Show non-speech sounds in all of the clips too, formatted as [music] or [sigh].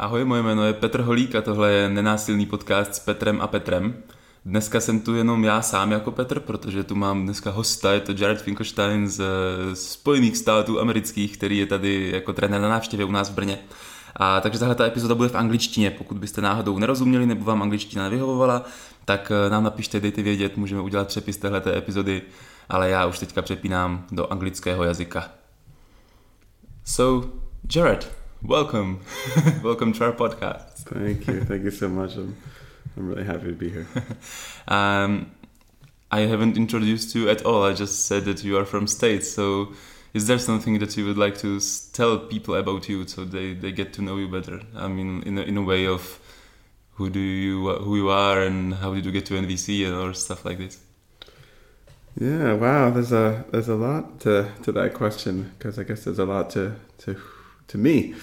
Ahoj, moje jméno je Petr Holík a tohle je nenásilný podcast s Petrem a Petrem. Dneska jsem tu jenom já sám jako Petr, protože tu mám dneska hosta, je to Jared Finkelstein z Spojených států amerických, který je tady jako trenér na návštěvě u nás v Brně. A takže tahle ta epizoda bude v angličtině, pokud byste náhodou nerozuměli nebo vám angličtina nevyhovovala, tak eh, nám napište, dejte vědět, můžeme udělat přepis téhleté epizody, ale já už teďka přepínám do anglického jazyka. So, Jared, welcome. [laughs] welcome to our podcast. Thank you. Thank you so much. I'm, I'm really happy to be here. [laughs] um, I haven't introduced you at all. I just said that you are from States. So, is there something that you would like to tell people about you so they, they get to know you better? I mean, in a, in a way of who do you who you are and how did you get to NVC and or stuff like this. Yeah, wow. There's a there's a lot to, to that question because I guess there's a lot to to to me.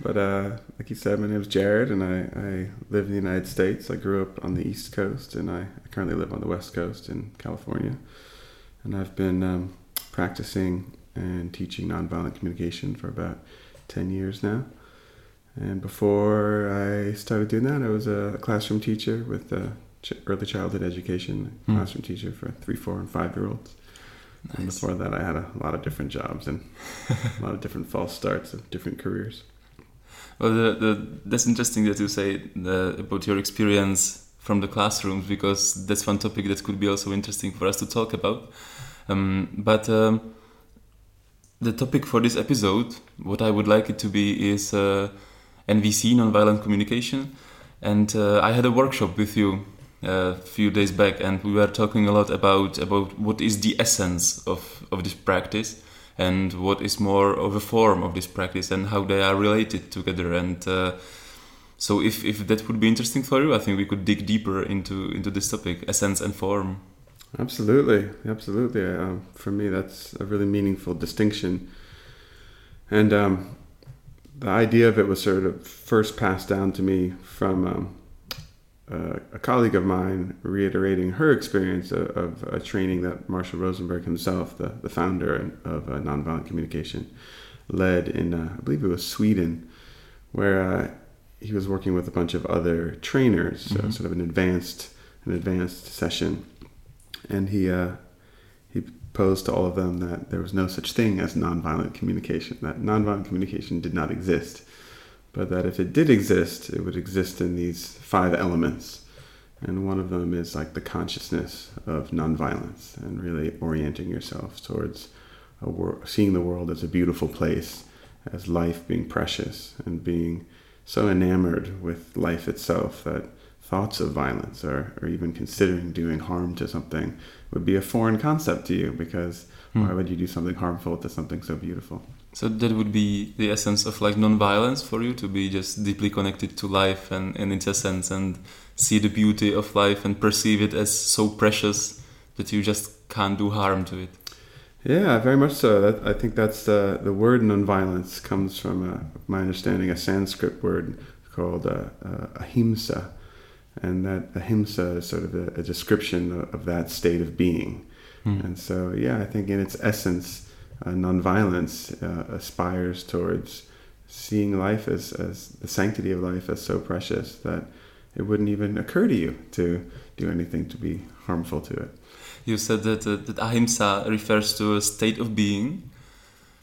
But uh, like you said, my name is Jared, and I, I live in the United States. I grew up on the East Coast, and I, I currently live on the West Coast in California. And I've been um, practicing and teaching nonviolent communication for about 10 years now. And before I started doing that, I was a classroom teacher with early childhood education, mm. classroom teacher for three, four, and five year olds. Nice. And before that, I had a lot of different jobs and a lot of different false starts of different careers. Well, the, the, that's interesting that you say the, about your experience from the classrooms because that's one topic that could be also interesting for us to talk about. Um, but um, the topic for this episode, what I would like it to be, is uh, NVC, nonviolent communication. And uh, I had a workshop with you a few days back, and we were talking a lot about about what is the essence of of this practice and what is more of a form of this practice and how they are related together. And uh, so if, if that would be interesting for you i think we could dig deeper into into this topic essence and form. Absolutely. Absolutely. Uh, for me that's a really meaningful distinction. And um, the idea of it was sort of first passed down to me from um, uh, a colleague of mine reiterating her experience of, of, a training that Marshall Rosenberg himself, the, the founder of uh, Nonviolent Communication, led in, uh, I believe it was Sweden, where uh, he was working with a bunch of other trainers, mm-hmm. sort of an advanced, an advanced session, and he uh, he posed to all of them that there was no such thing as nonviolent communication, that nonviolent communication did not exist but that if it did exist, it would exist in these five elements. And one of them is like the consciousness of nonviolence and really orienting yourself towards wor- seeing the world as a beautiful place, as life being precious, and being so enamored with life itself that thoughts of violence or, or even considering doing harm to something would be a foreign concept to you because hmm. why would you do something harmful to something so beautiful? So that would be the essence of like non-violence for you to be just deeply connected to life and, and its essence and see the beauty of life and perceive it as so precious that you just can't do harm to it. Yeah, very much so. That, I think that's uh, the word non-violence comes from uh, my understanding a Sanskrit word called uh, uh ahimsa, and that ahimsa is sort of a, a description of, of, that state of being. Mm. And so, yeah, I think in its essence uh, nonviolence uh, aspires towards seeing life as, as the sanctity of life as so precious that it wouldn't even occur to you to do anything to be harmful to it. You said that, uh, that ahimsa refers to a state of being.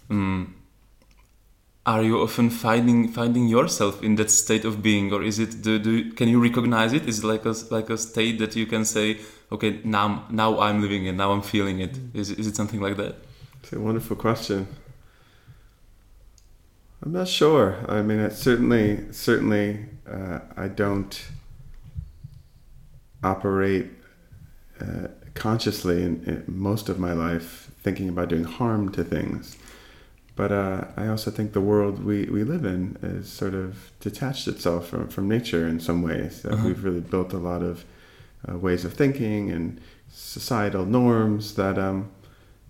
Um, are you often finding finding yourself in that state of being, or is it? Do, do can you recognize it? Is it like a like a state that you can say, okay, now now I'm living it, now I'm feeling it? Is is it something like that? It's a wonderful question. I'm not sure. I mean, certainly, certainly, uh, I don't operate uh, consciously in, in, most of my life thinking about doing harm to things. But uh, I also think the world we, we live in is sort of detached itself from, from nature in some ways. That uh-huh. we've really built a lot of uh, ways of thinking and societal norms that um,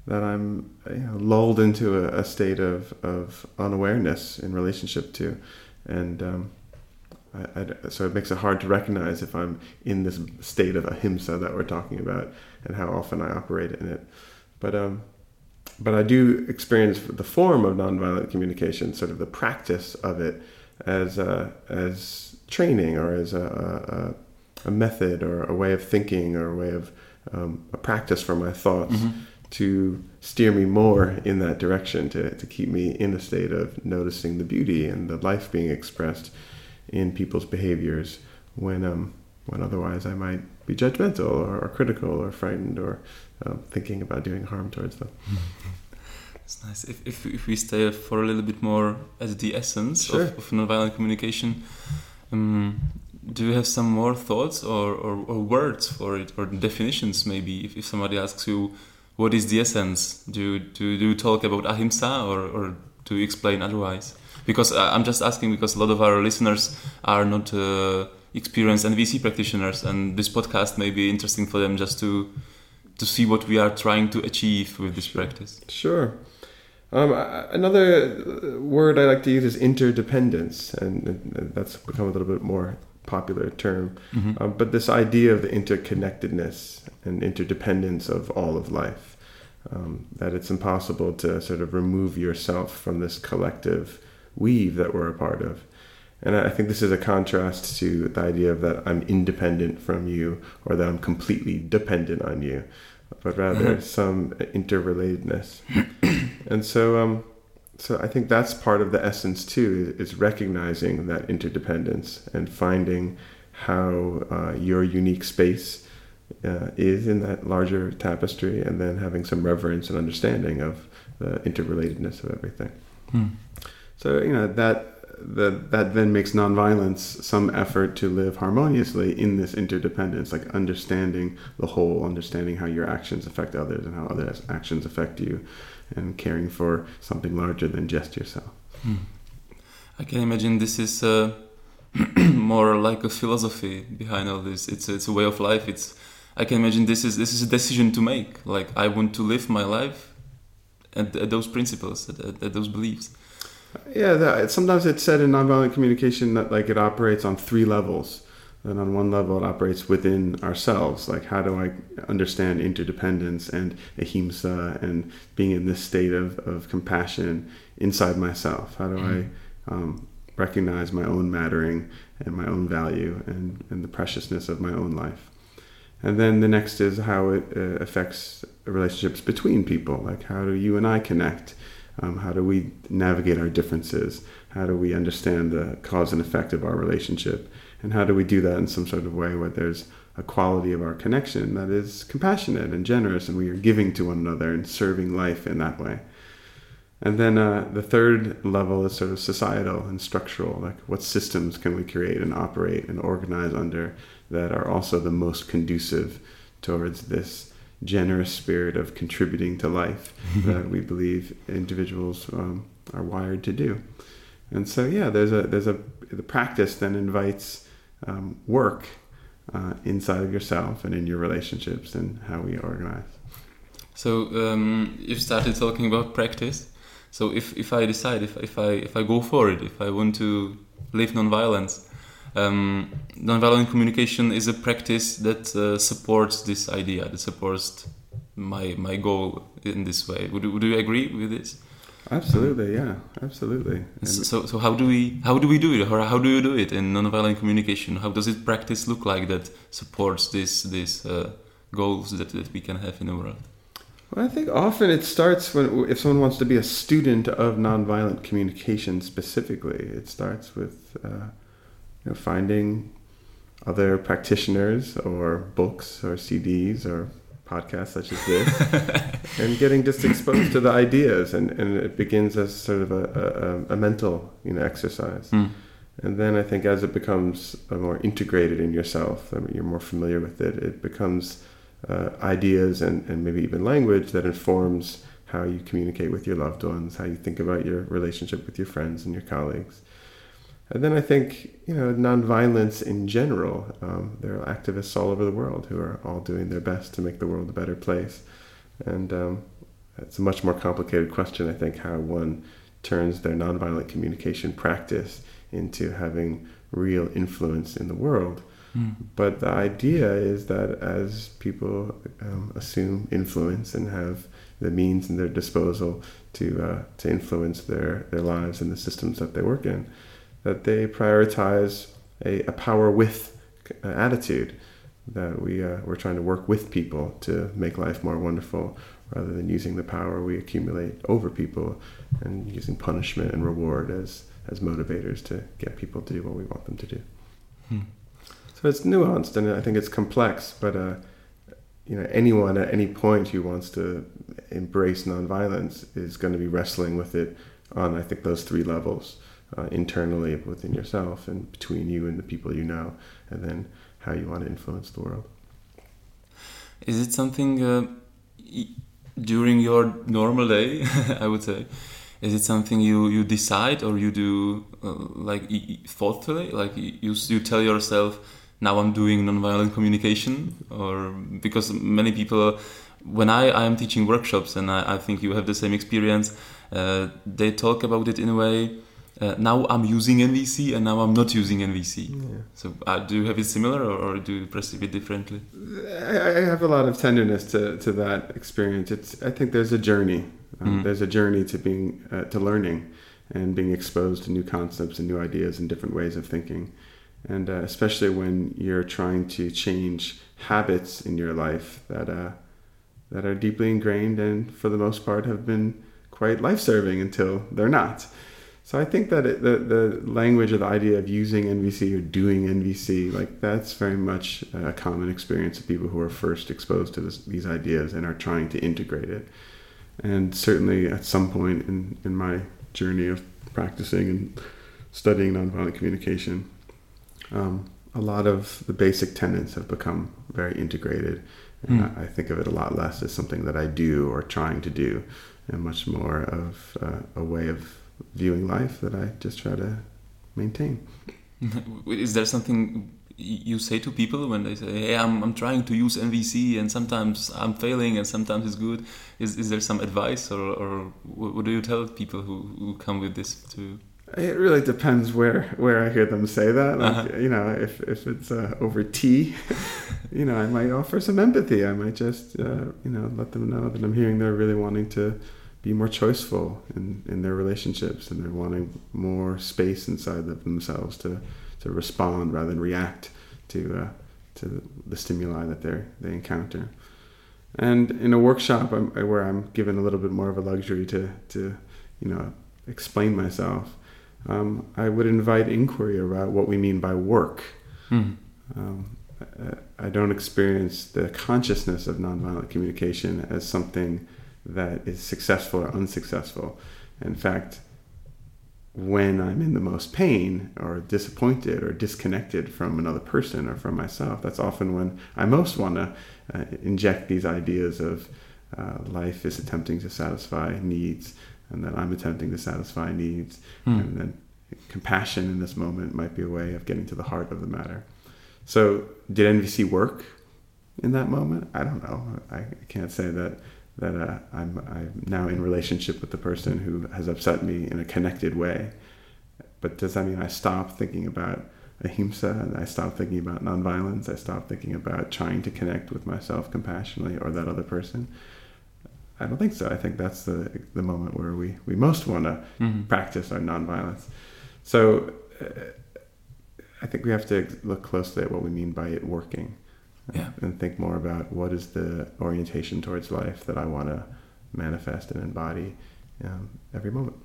that I'm you know, lulled into a, a, state of, of unawareness in relationship to. And um, I, I, so it makes it hard to recognize if I'm in this state of ahimsa that we're talking about and how often I operate in it. But, um, but I do experience the form of nonviolent communication, sort of the practice of it, as a, as training or as a, a, a method or a way of thinking or a way of um, a practice for my thoughts Mm-hmm. to steer me more in that direction to, to keep me in a state of noticing the beauty and the life being expressed in people's behaviors when um, when otherwise I might be judgmental or, or critical or frightened or um, thinking about doing harm towards them. [laughs] It's nice. If, if, if we stay for a little bit more at the essence Sure. of, of nonviolent communication, um, do you have some more thoughts or, or, or words for it or definitions maybe? If, if somebody asks you, what is the essence? Do you, do, do you talk about ahimsa or, or do you explain otherwise? Because uh, I'm just asking because a lot of our listeners are not uh, experienced NVC practitioners, and this podcast may be interesting for them just to to see what we are trying to achieve with this practice. Sure. Um, another word I like to use is interdependence, and that's become a little bit more popular term. Mhm. Um, but this idea of the interconnectedness and interdependence of all of life, um, that it's impossible to sort of remove yourself from this collective weave that we're a part of. And I think this is a contrast to the idea of that I'm independent from you or that I'm completely dependent on you, but rather Mhm. some interrelatedness. [clears throat] and so, um, so I think that's part of the essence too, is, is recognizing that interdependence and finding how uh, your unique space uh, is in that larger tapestry, and then having some reverence and understanding of the interrelatedness of everything. Hmm. So you know that that that then makes nonviolence some effort to live harmoniously in this interdependence, like understanding the whole, understanding how your actions affect others and how other actions affect you, and caring for something larger than just yourself. Hmm. I can imagine this is uh, [clears throat] more like a philosophy behind all this. It's it's a way of life. It's I can imagine this is this is a decision to make. Like I want to live my life at, at those principles, at those beliefs. Yeah, that, sometimes it's said in nonviolent communication that like it operates on three levels. And on one level, it operates within ourselves. Like, how do I understand interdependence and ahimsa and being in this state of, of compassion inside myself? How do I um, recognize my own mattering and my own value and, and the preciousness of my own life? And then the next is how it uh, affects relationships between people. Like, how do you and I connect? Um, how do we navigate our differences? How do we understand the cause and effect of our relationship? And how do we do that in some sort of way where there's a quality of our connection that is compassionate and generous and we are giving to one another and serving life in that way? And then uh, the third level is sort of societal and structural. Like, what systems can we create and operate and organize under that are also the most conducive towards this generous spirit of contributing to life [laughs] that we believe individuals um, are wired to do. And so, yeah, there's a there's a the practice then invites um, work uh, inside of yourself and in your relationships and how we organize. So um, you started talking about practice. So if, if I decide if, if I if I go for it, if I want to live nonviolence, um, nonviolent communication is a practice that uh, supports this idea, that supports my my goal in this way. Would you, would you agree with this? Absolutely, yeah, absolutely. And So, so how do we how do we do it, or how do you do it in nonviolent communication? How does it practice look like that supports this these uh, goals that, that we can have in the world? Well, I think often it starts when if someone wants to be a student of nonviolent communication specifically, it starts with uh, you know, finding other practitioners or books or CDs or podcasts such as this, [laughs] and getting just exposed to the ideas, and, and it begins as sort of a, a, a mental you know exercise. Hmm. And then I think as it becomes more integrated in yourself, I mean, you're more familiar with it, it becomes uh, ideas and, and maybe even language that informs how you communicate with your loved ones, how you think about your relationship with your friends and your colleagues. And then I think, you know, nonviolence in general, um, there are activists all over the world who are all doing their best to make the world a better place. And um, it's a much more complicated question, I think, how one turns their nonviolent communication practice into having real influence in the world. Hmm. But the idea is that as people um, assume influence and have the means in their disposal to uh, to influence their, their lives and the systems that they work in, that they prioritize a, a power with uh, attitude that we uh, we're trying to work with people to make life more wonderful rather than using the power we accumulate over people and using punishment and reward as as motivators to get people to do what we want them to do. Hmm. So it's nuanced and I think it's complex, but uh, you know anyone at any point who wants to embrace nonviolence is going to be wrestling with it on I think those three levels uh, internally within yourself and between you and the people you know, and then how you want to influence the world. Is it something uh, during your normal day? [laughs] I would say. Is it something you, you decide or you do uh, like thoughtfully? Like you you tell yourself, now I'm doing nonviolent communication, or because many people, when I, I am teaching workshops and I, I think you have the same experience, uh, they talk about it in a way uh, now I'm using NVC and now I'm not using NVC. Yeah. So uh, do you have it similar or, or, do you perceive it differently? I, I, have a lot of tenderness to, to that experience. It's I think there's a journey. Um, mm. There's a journey to being uh, to learning and being exposed to new concepts and new ideas and different ways of thinking. And uh, especially when you're trying to change habits in your life that uh, that are deeply ingrained and for the most part have been quite life-serving until they're not. So I think that it, the the language or the idea of using NVC or doing NVC, like that's very much a common experience of people who are first exposed to this, these ideas and are trying to integrate it. And certainly, at some point in in my journey of practicing and studying nonviolent communication, um, a lot of the basic tenets have become very integrated. And mm. I, I, think of it a lot less as something that I do or trying to do, and much more of uh, a way of viewing life that I just try to maintain. [laughs] Is there something you say to people when they say, "Hey, I'm, I'm trying to use NVC and sometimes I'm failing and sometimes it's good"? Is is there some advice or, or what do you tell people who, who come with this to? It really depends where where I hear them say that. Like, uh -huh. You know, if if it's uh, over tea, [laughs] you know, I might offer some empathy. I might just uh, you know let them know that I'm hearing they're really wanting to be more choiceful in, in their relationships and they're wanting more space inside of themselves to, to respond rather than react to, uh, to the stimuli that they they encounter. And in a workshop I'm, where I'm given a little bit more of a luxury to, to you know, explain myself, um, I would invite inquiry about what we mean by work. Mm. Um, I, I don't experience the consciousness of nonviolent communication as something that is successful or unsuccessful. In fact, when I'm in the most pain or disappointed or disconnected from another person or from myself, that's often when I most want to uh, inject these ideas of uh, life is attempting to satisfy needs and that I'm attempting to satisfy needs. Mm. And then compassion in this moment might be a way of getting to the heart of the matter. So, did NVC work in that moment? I don't know. I can't say that that uh, I'm, I'm now in relationship with the person who has upset me in a connected way. But does that mean I stop thinking about ahimsa and I stop thinking about nonviolence? I stop thinking about trying to connect with myself compassionately or that other person? I don't think so. I think that's the the moment where we, we most want to mm-hmm. practice our nonviolence. So uh, I think we have to look closely at what we mean by it working yeah. and think more about what is the orientation towards life that I want to manifest and embody um, every moment.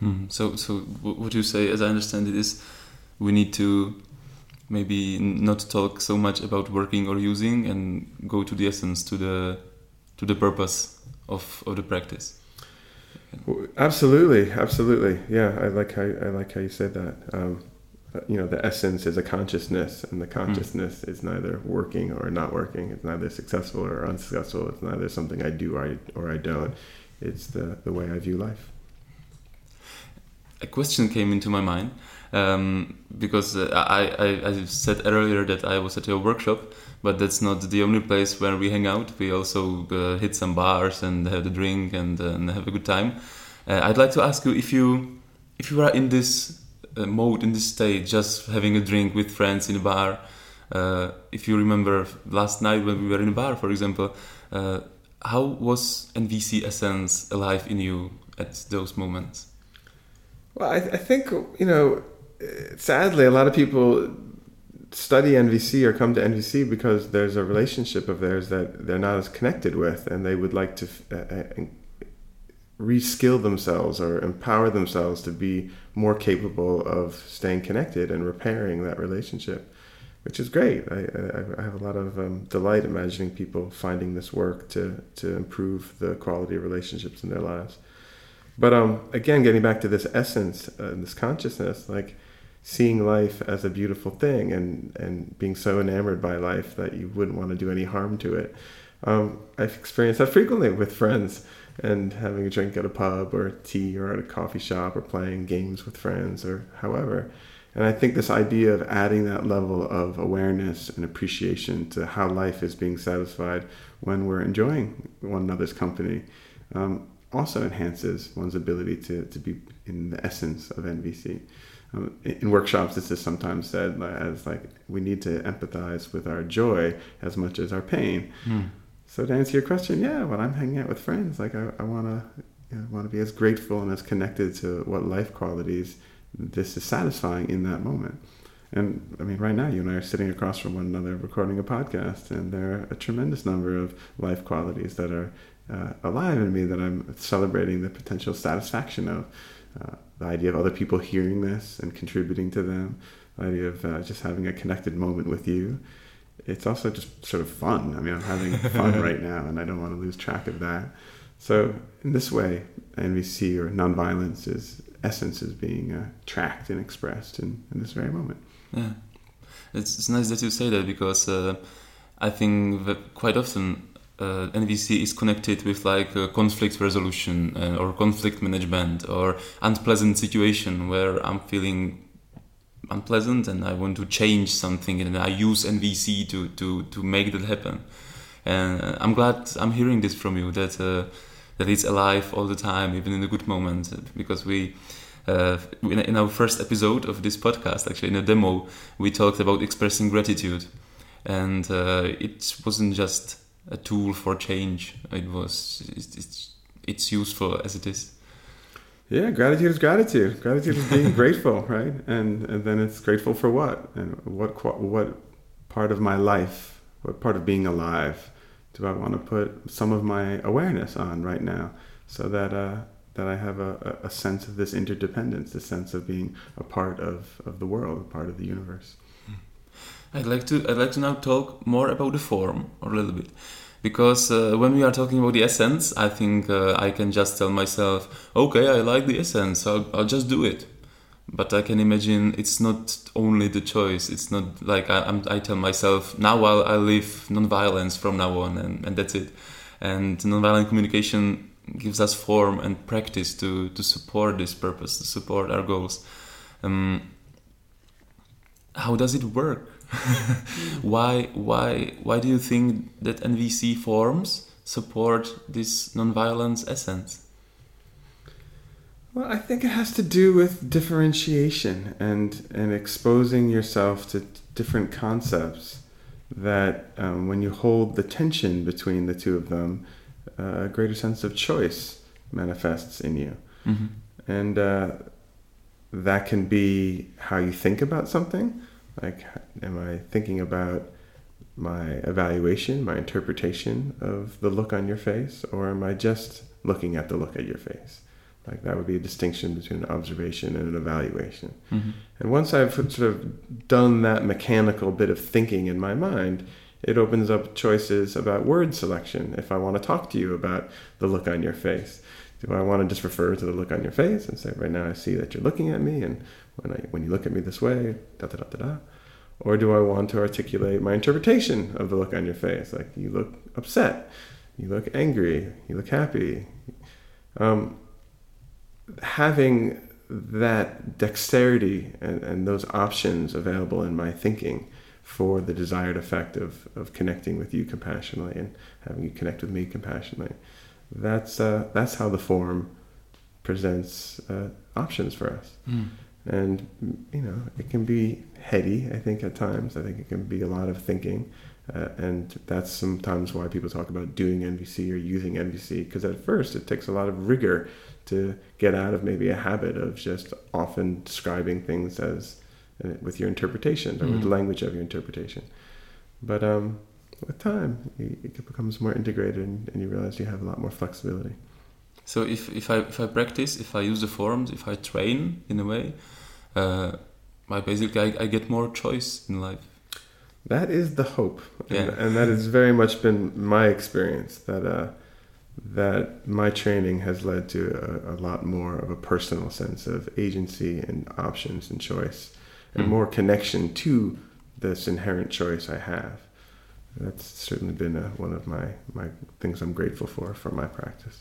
Mm. So, so what you say, as I understand it, is we need to maybe not talk so much about working or using, and go to the essence, to the to the purpose of of the practice. Absolutely, absolutely. Yeah, I like how I like how you said that. Um, you know the essence is a consciousness and the consciousness mm. is neither working or not working it's neither successful or unsuccessful it's neither something i do or i, or I don't it's the, the way i view life a question came into my mind um, because uh, I, I, I, said earlier that I was at your workshop, but that's not the only place where we hang out. We also uh, hit some bars and have a drink and, uh, and have a good time. Uh, I'd like to ask you if you if you are in this mode in this state, just having a drink with friends in a bar. Uh, if you remember last night when we were in a bar, for example, uh, how was NVC essence alive in you at those moments? Well, I, I think you know sadly, a lot of people study NVC or come to NVC because there's a relationship of theirs that they're not as connected with, and they would like to uh, uh reskill themselves or empower themselves to be more capable of staying connected and repairing that relationship, which is great. I, I, I have a lot of um, delight imagining people finding this work to, to improve the quality of relationships in their lives. But um, again, getting back to this essence, uh, this consciousness, like seeing life as a beautiful thing and, and being so enamored by life that you wouldn't want to do any harm to it. Um, I've experienced that frequently with friends and having a drink at a pub or tea or at a coffee shop or playing games with friends or however. And I think this idea of adding that level of awareness and appreciation to how life is being satisfied when we're enjoying one another's company um, also enhances one's ability to, to be in the essence of NVC um, in workshops this is sometimes said as like we need to empathize with our joy as much as our pain mm. So to answer your question yeah when i'm hanging out with friends like i, I want to you know, want to be as grateful and as connected to what life qualities this is satisfying in that moment and I mean, right now, you and I are sitting across from one another recording a podcast, and there are a tremendous number of life qualities that are uh, alive in me that I'm celebrating the potential satisfaction of. Uh, the idea of other people hearing this and contributing to them, the idea of uh, just having a connected moment with you. It's also just sort of fun. I mean, I'm having fun [laughs] right now, and I don't want to lose track of that. So, in this way, NVC or nonviolence is essence is being uh, tracked and expressed in, in this very moment. Yeah, it's, it's nice that you say that because uh, I think that quite often uh, NVC is connected with like uh, conflict resolution uh, or conflict management or unpleasant situation where I'm feeling unpleasant and I want to change something and I use NVC to to to make that happen. And uh, I'm glad I'm hearing this from you that uh, that it's alive all the time, even in the good moments, because we. Uh, in, our first episode of this podcast, actually in a demo, we talked about expressing gratitude, and it wasn't just a tool for change. It was it's it's useful as it is. Yeah, gratitude is gratitude. Gratitude is being [laughs] grateful, right? And and then it's grateful for what and what what part of my life, what part of being alive, do I want to put some of my awareness on right now, so that uh, that I have a, a sense of this interdependence, a sense of being a part of, of the world, a part of the universe. I'd like to I'd like to now talk more about the form or a little bit because uh, when we are talking about the essence I think uh, I can just tell myself okay I like the essence I'll, I'll just do it. But I can imagine it's not only the choice it's not like I, I'm, I tell myself now I'll, I'll live non-violence from now on and, and that's it. And non-violent communication gives us form and practice to, to support this purpose to support our goals. Um, how does it work [laughs] why why why do you think that NVC forms support this nonviolence essence? Well, I think it has to do with differentiation and and exposing yourself to different concepts. That um, when you hold the tension between the two of them, uh, a greater sense of choice manifests in you, mm-hmm. and uh, that can be how you think about something like, am I thinking about my evaluation, my interpretation of the look on your face, or am I just looking at the look at your face? Like that would be a distinction between an observation and an evaluation. Mm-hmm. And once I've sort of done that mechanical bit of thinking in my mind, it opens up choices about word selection. If I want to talk to you about the look on your face, do I want to just refer to the look on your face and say, right now I see that you're looking at me, and when I when you look at me this way, da da da da da, or do I want to articulate my interpretation of the look on your face? Like you look upset, you look angry, you look happy. Um, having that dexterity and, and those options available in my thinking for the desired effect of, of connecting with you compassionately and having you connect with me compassionately that's uh, that's how the form presents uh, options for us. Mm. And you know it can be heady. I think at times I think it can be a lot of thinking, uh, and that's sometimes why people talk about doing NVC or using NVC because at first it takes a lot of rigor to get out of maybe a habit of just often describing things as uh, with your interpretation or with the Mm. language of your interpretation. But um, with time, it becomes more integrated, and, and you realize you have a lot more flexibility. So if, if I if I practice, if I use the forms, if I train in a way, uh, I basically I, I get more choice in life. That is the hope, and, Yeah. and that has very much been my experience. That uh, that my training has led to a, a lot more of a personal sense of agency and options and choice, and Mm. more connection to this inherent choice I have. That's certainly been uh one of my my things I'm grateful for for my practice.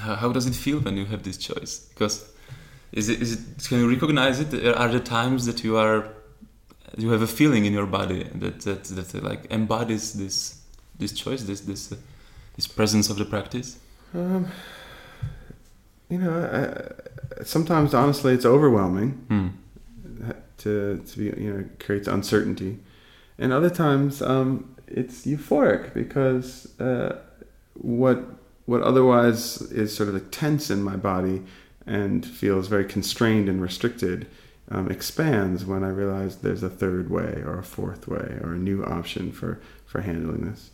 How, how does it feel when you have this choice? Because is it is it can you recognize it? Are there times that you are you have a feeling in your body that that that like embodies this this choice, this this uh, this presence of the practice? Um, you know, I, sometimes honestly, it's overwhelming. Hmm. to to be you know creates uncertainty, and other times um, it's euphoric because uh, what what otherwise is sort of like tense in my body and feels very constrained and restricted um, expands when I realize there's a third way or a fourth way or a new option for for handling this.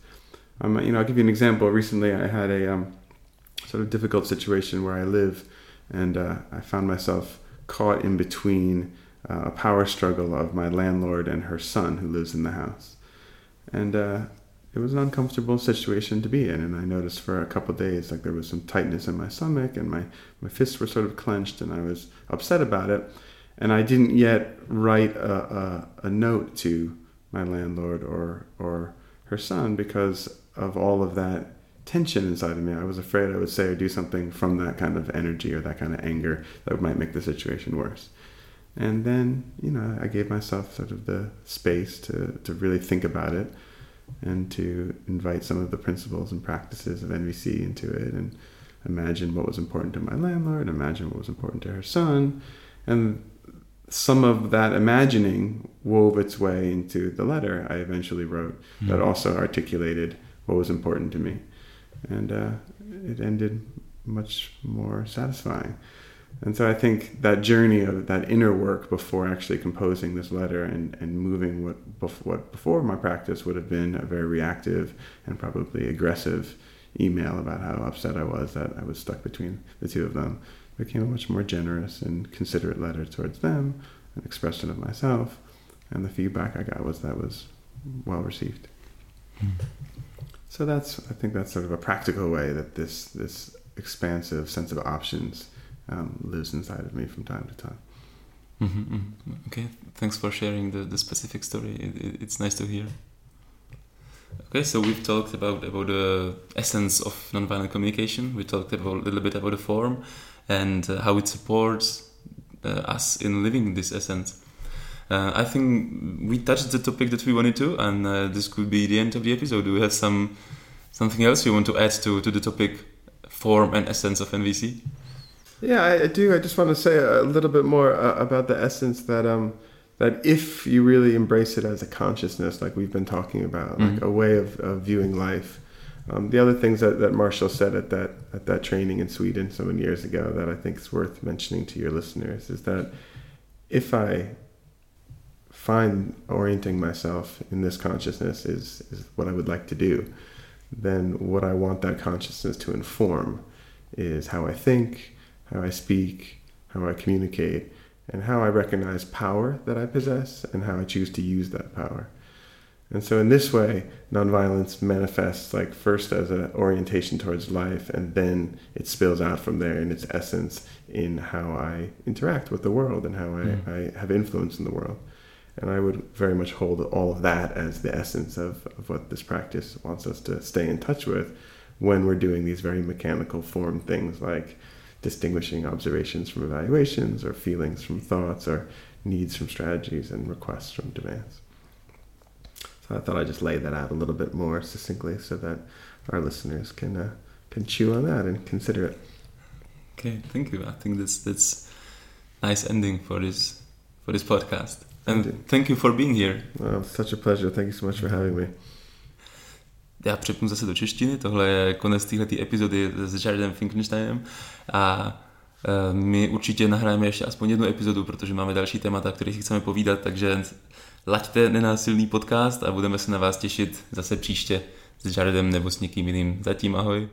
Um, you know, I'll give you an example. Recently, I had a um, sort of difficult situation where I live, and uh, I found myself caught in between uh, a power struggle of my landlord and her son who lives in the house. And uh, it was an uncomfortable situation to be in. And I noticed for a couple days, like there was some tightness in my stomach and my, my fists were sort of clenched and I was upset about it. And I didn't yet write a, a, a note to my landlord or, or her son because of all of that tension inside of me. I was afraid I would say or do something from that kind of energy or that kind of anger that might make the situation worse. And then, you know, I gave myself sort of the space to, to really think about it and to invite some of the principles and practices of NVC into it and imagine what was important to my landlord, imagine what was important to her son. And some of that imagining wove its way into the letter I eventually wrote that also articulated what was important to me. And uh, it ended much more satisfying. And so I think that journey of that inner work before actually composing this letter and, and moving what, bef- what before my practice would have been a very reactive and probably aggressive email about how upset I was that I was stuck between the two of them became a much more generous and considerate letter towards them, an expression of myself. And the feedback I got was that was well received. Hmm. So that's I think that's sort of a practical way that this this expansive sense of options um, lives inside of me from time to time. Mm-hmm, mm-hmm. Okay, thanks for sharing the, the specific story. It, it, it's nice to hear. Okay, so we've talked about about the essence of nonviolent communication. We talked about, a little bit about the form and uh, how it supports uh, us in living this essence. Uh, I think we touched the topic that we wanted to, and uh, this could be the end of the episode. Do we have some something else you want to add to, to the topic form and essence of NVC? Yeah, I, I do. I just want to say a little bit more uh, about the essence that um that if you really embrace it as a consciousness, like we've been talking about, like Mhm. a way of, of viewing life. Um, the other things that, that Marshall said at that at that training in Sweden so many years ago that I think is worth mentioning to your listeners is that if I find orienting myself in this consciousness is, is what I would like to do, then what I want that consciousness to inform is how I think, how I speak, how I communicate, and how I recognize power that I possess and how I choose to use that power. And so, in this way, nonviolence manifests like first as an orientation towards life, and then it spills out from there in its essence in how I interact with the world and how I, Mm. I have influence in the world. And I would very much hold all of that as the essence of, of what this practice wants us to stay in touch with when we're doing these very mechanical form things like distinguishing observations from evaluations or feelings from thoughts or needs from strategies and requests from demands. So I thought I'd just lay that out a little bit more succinctly so that our listeners can uh, can chew on that and consider it. Okay, thank you. I think that's that's nice ending for this for this podcast. And thank you for being here. Well, such a pleasure. Thank you so much for having me. Já přepnu zase do češtiny, tohle je konec této epizody s Jaredem Finkensteinem a e, my určitě nahrajeme ještě aspoň jednu epizodu, protože máme další témata, které si chceme povídat, takže laďte nenásilný podcast a budeme se na vás těšit zase příště s Jaredem nebo s někým jiným. Zatím ahoj.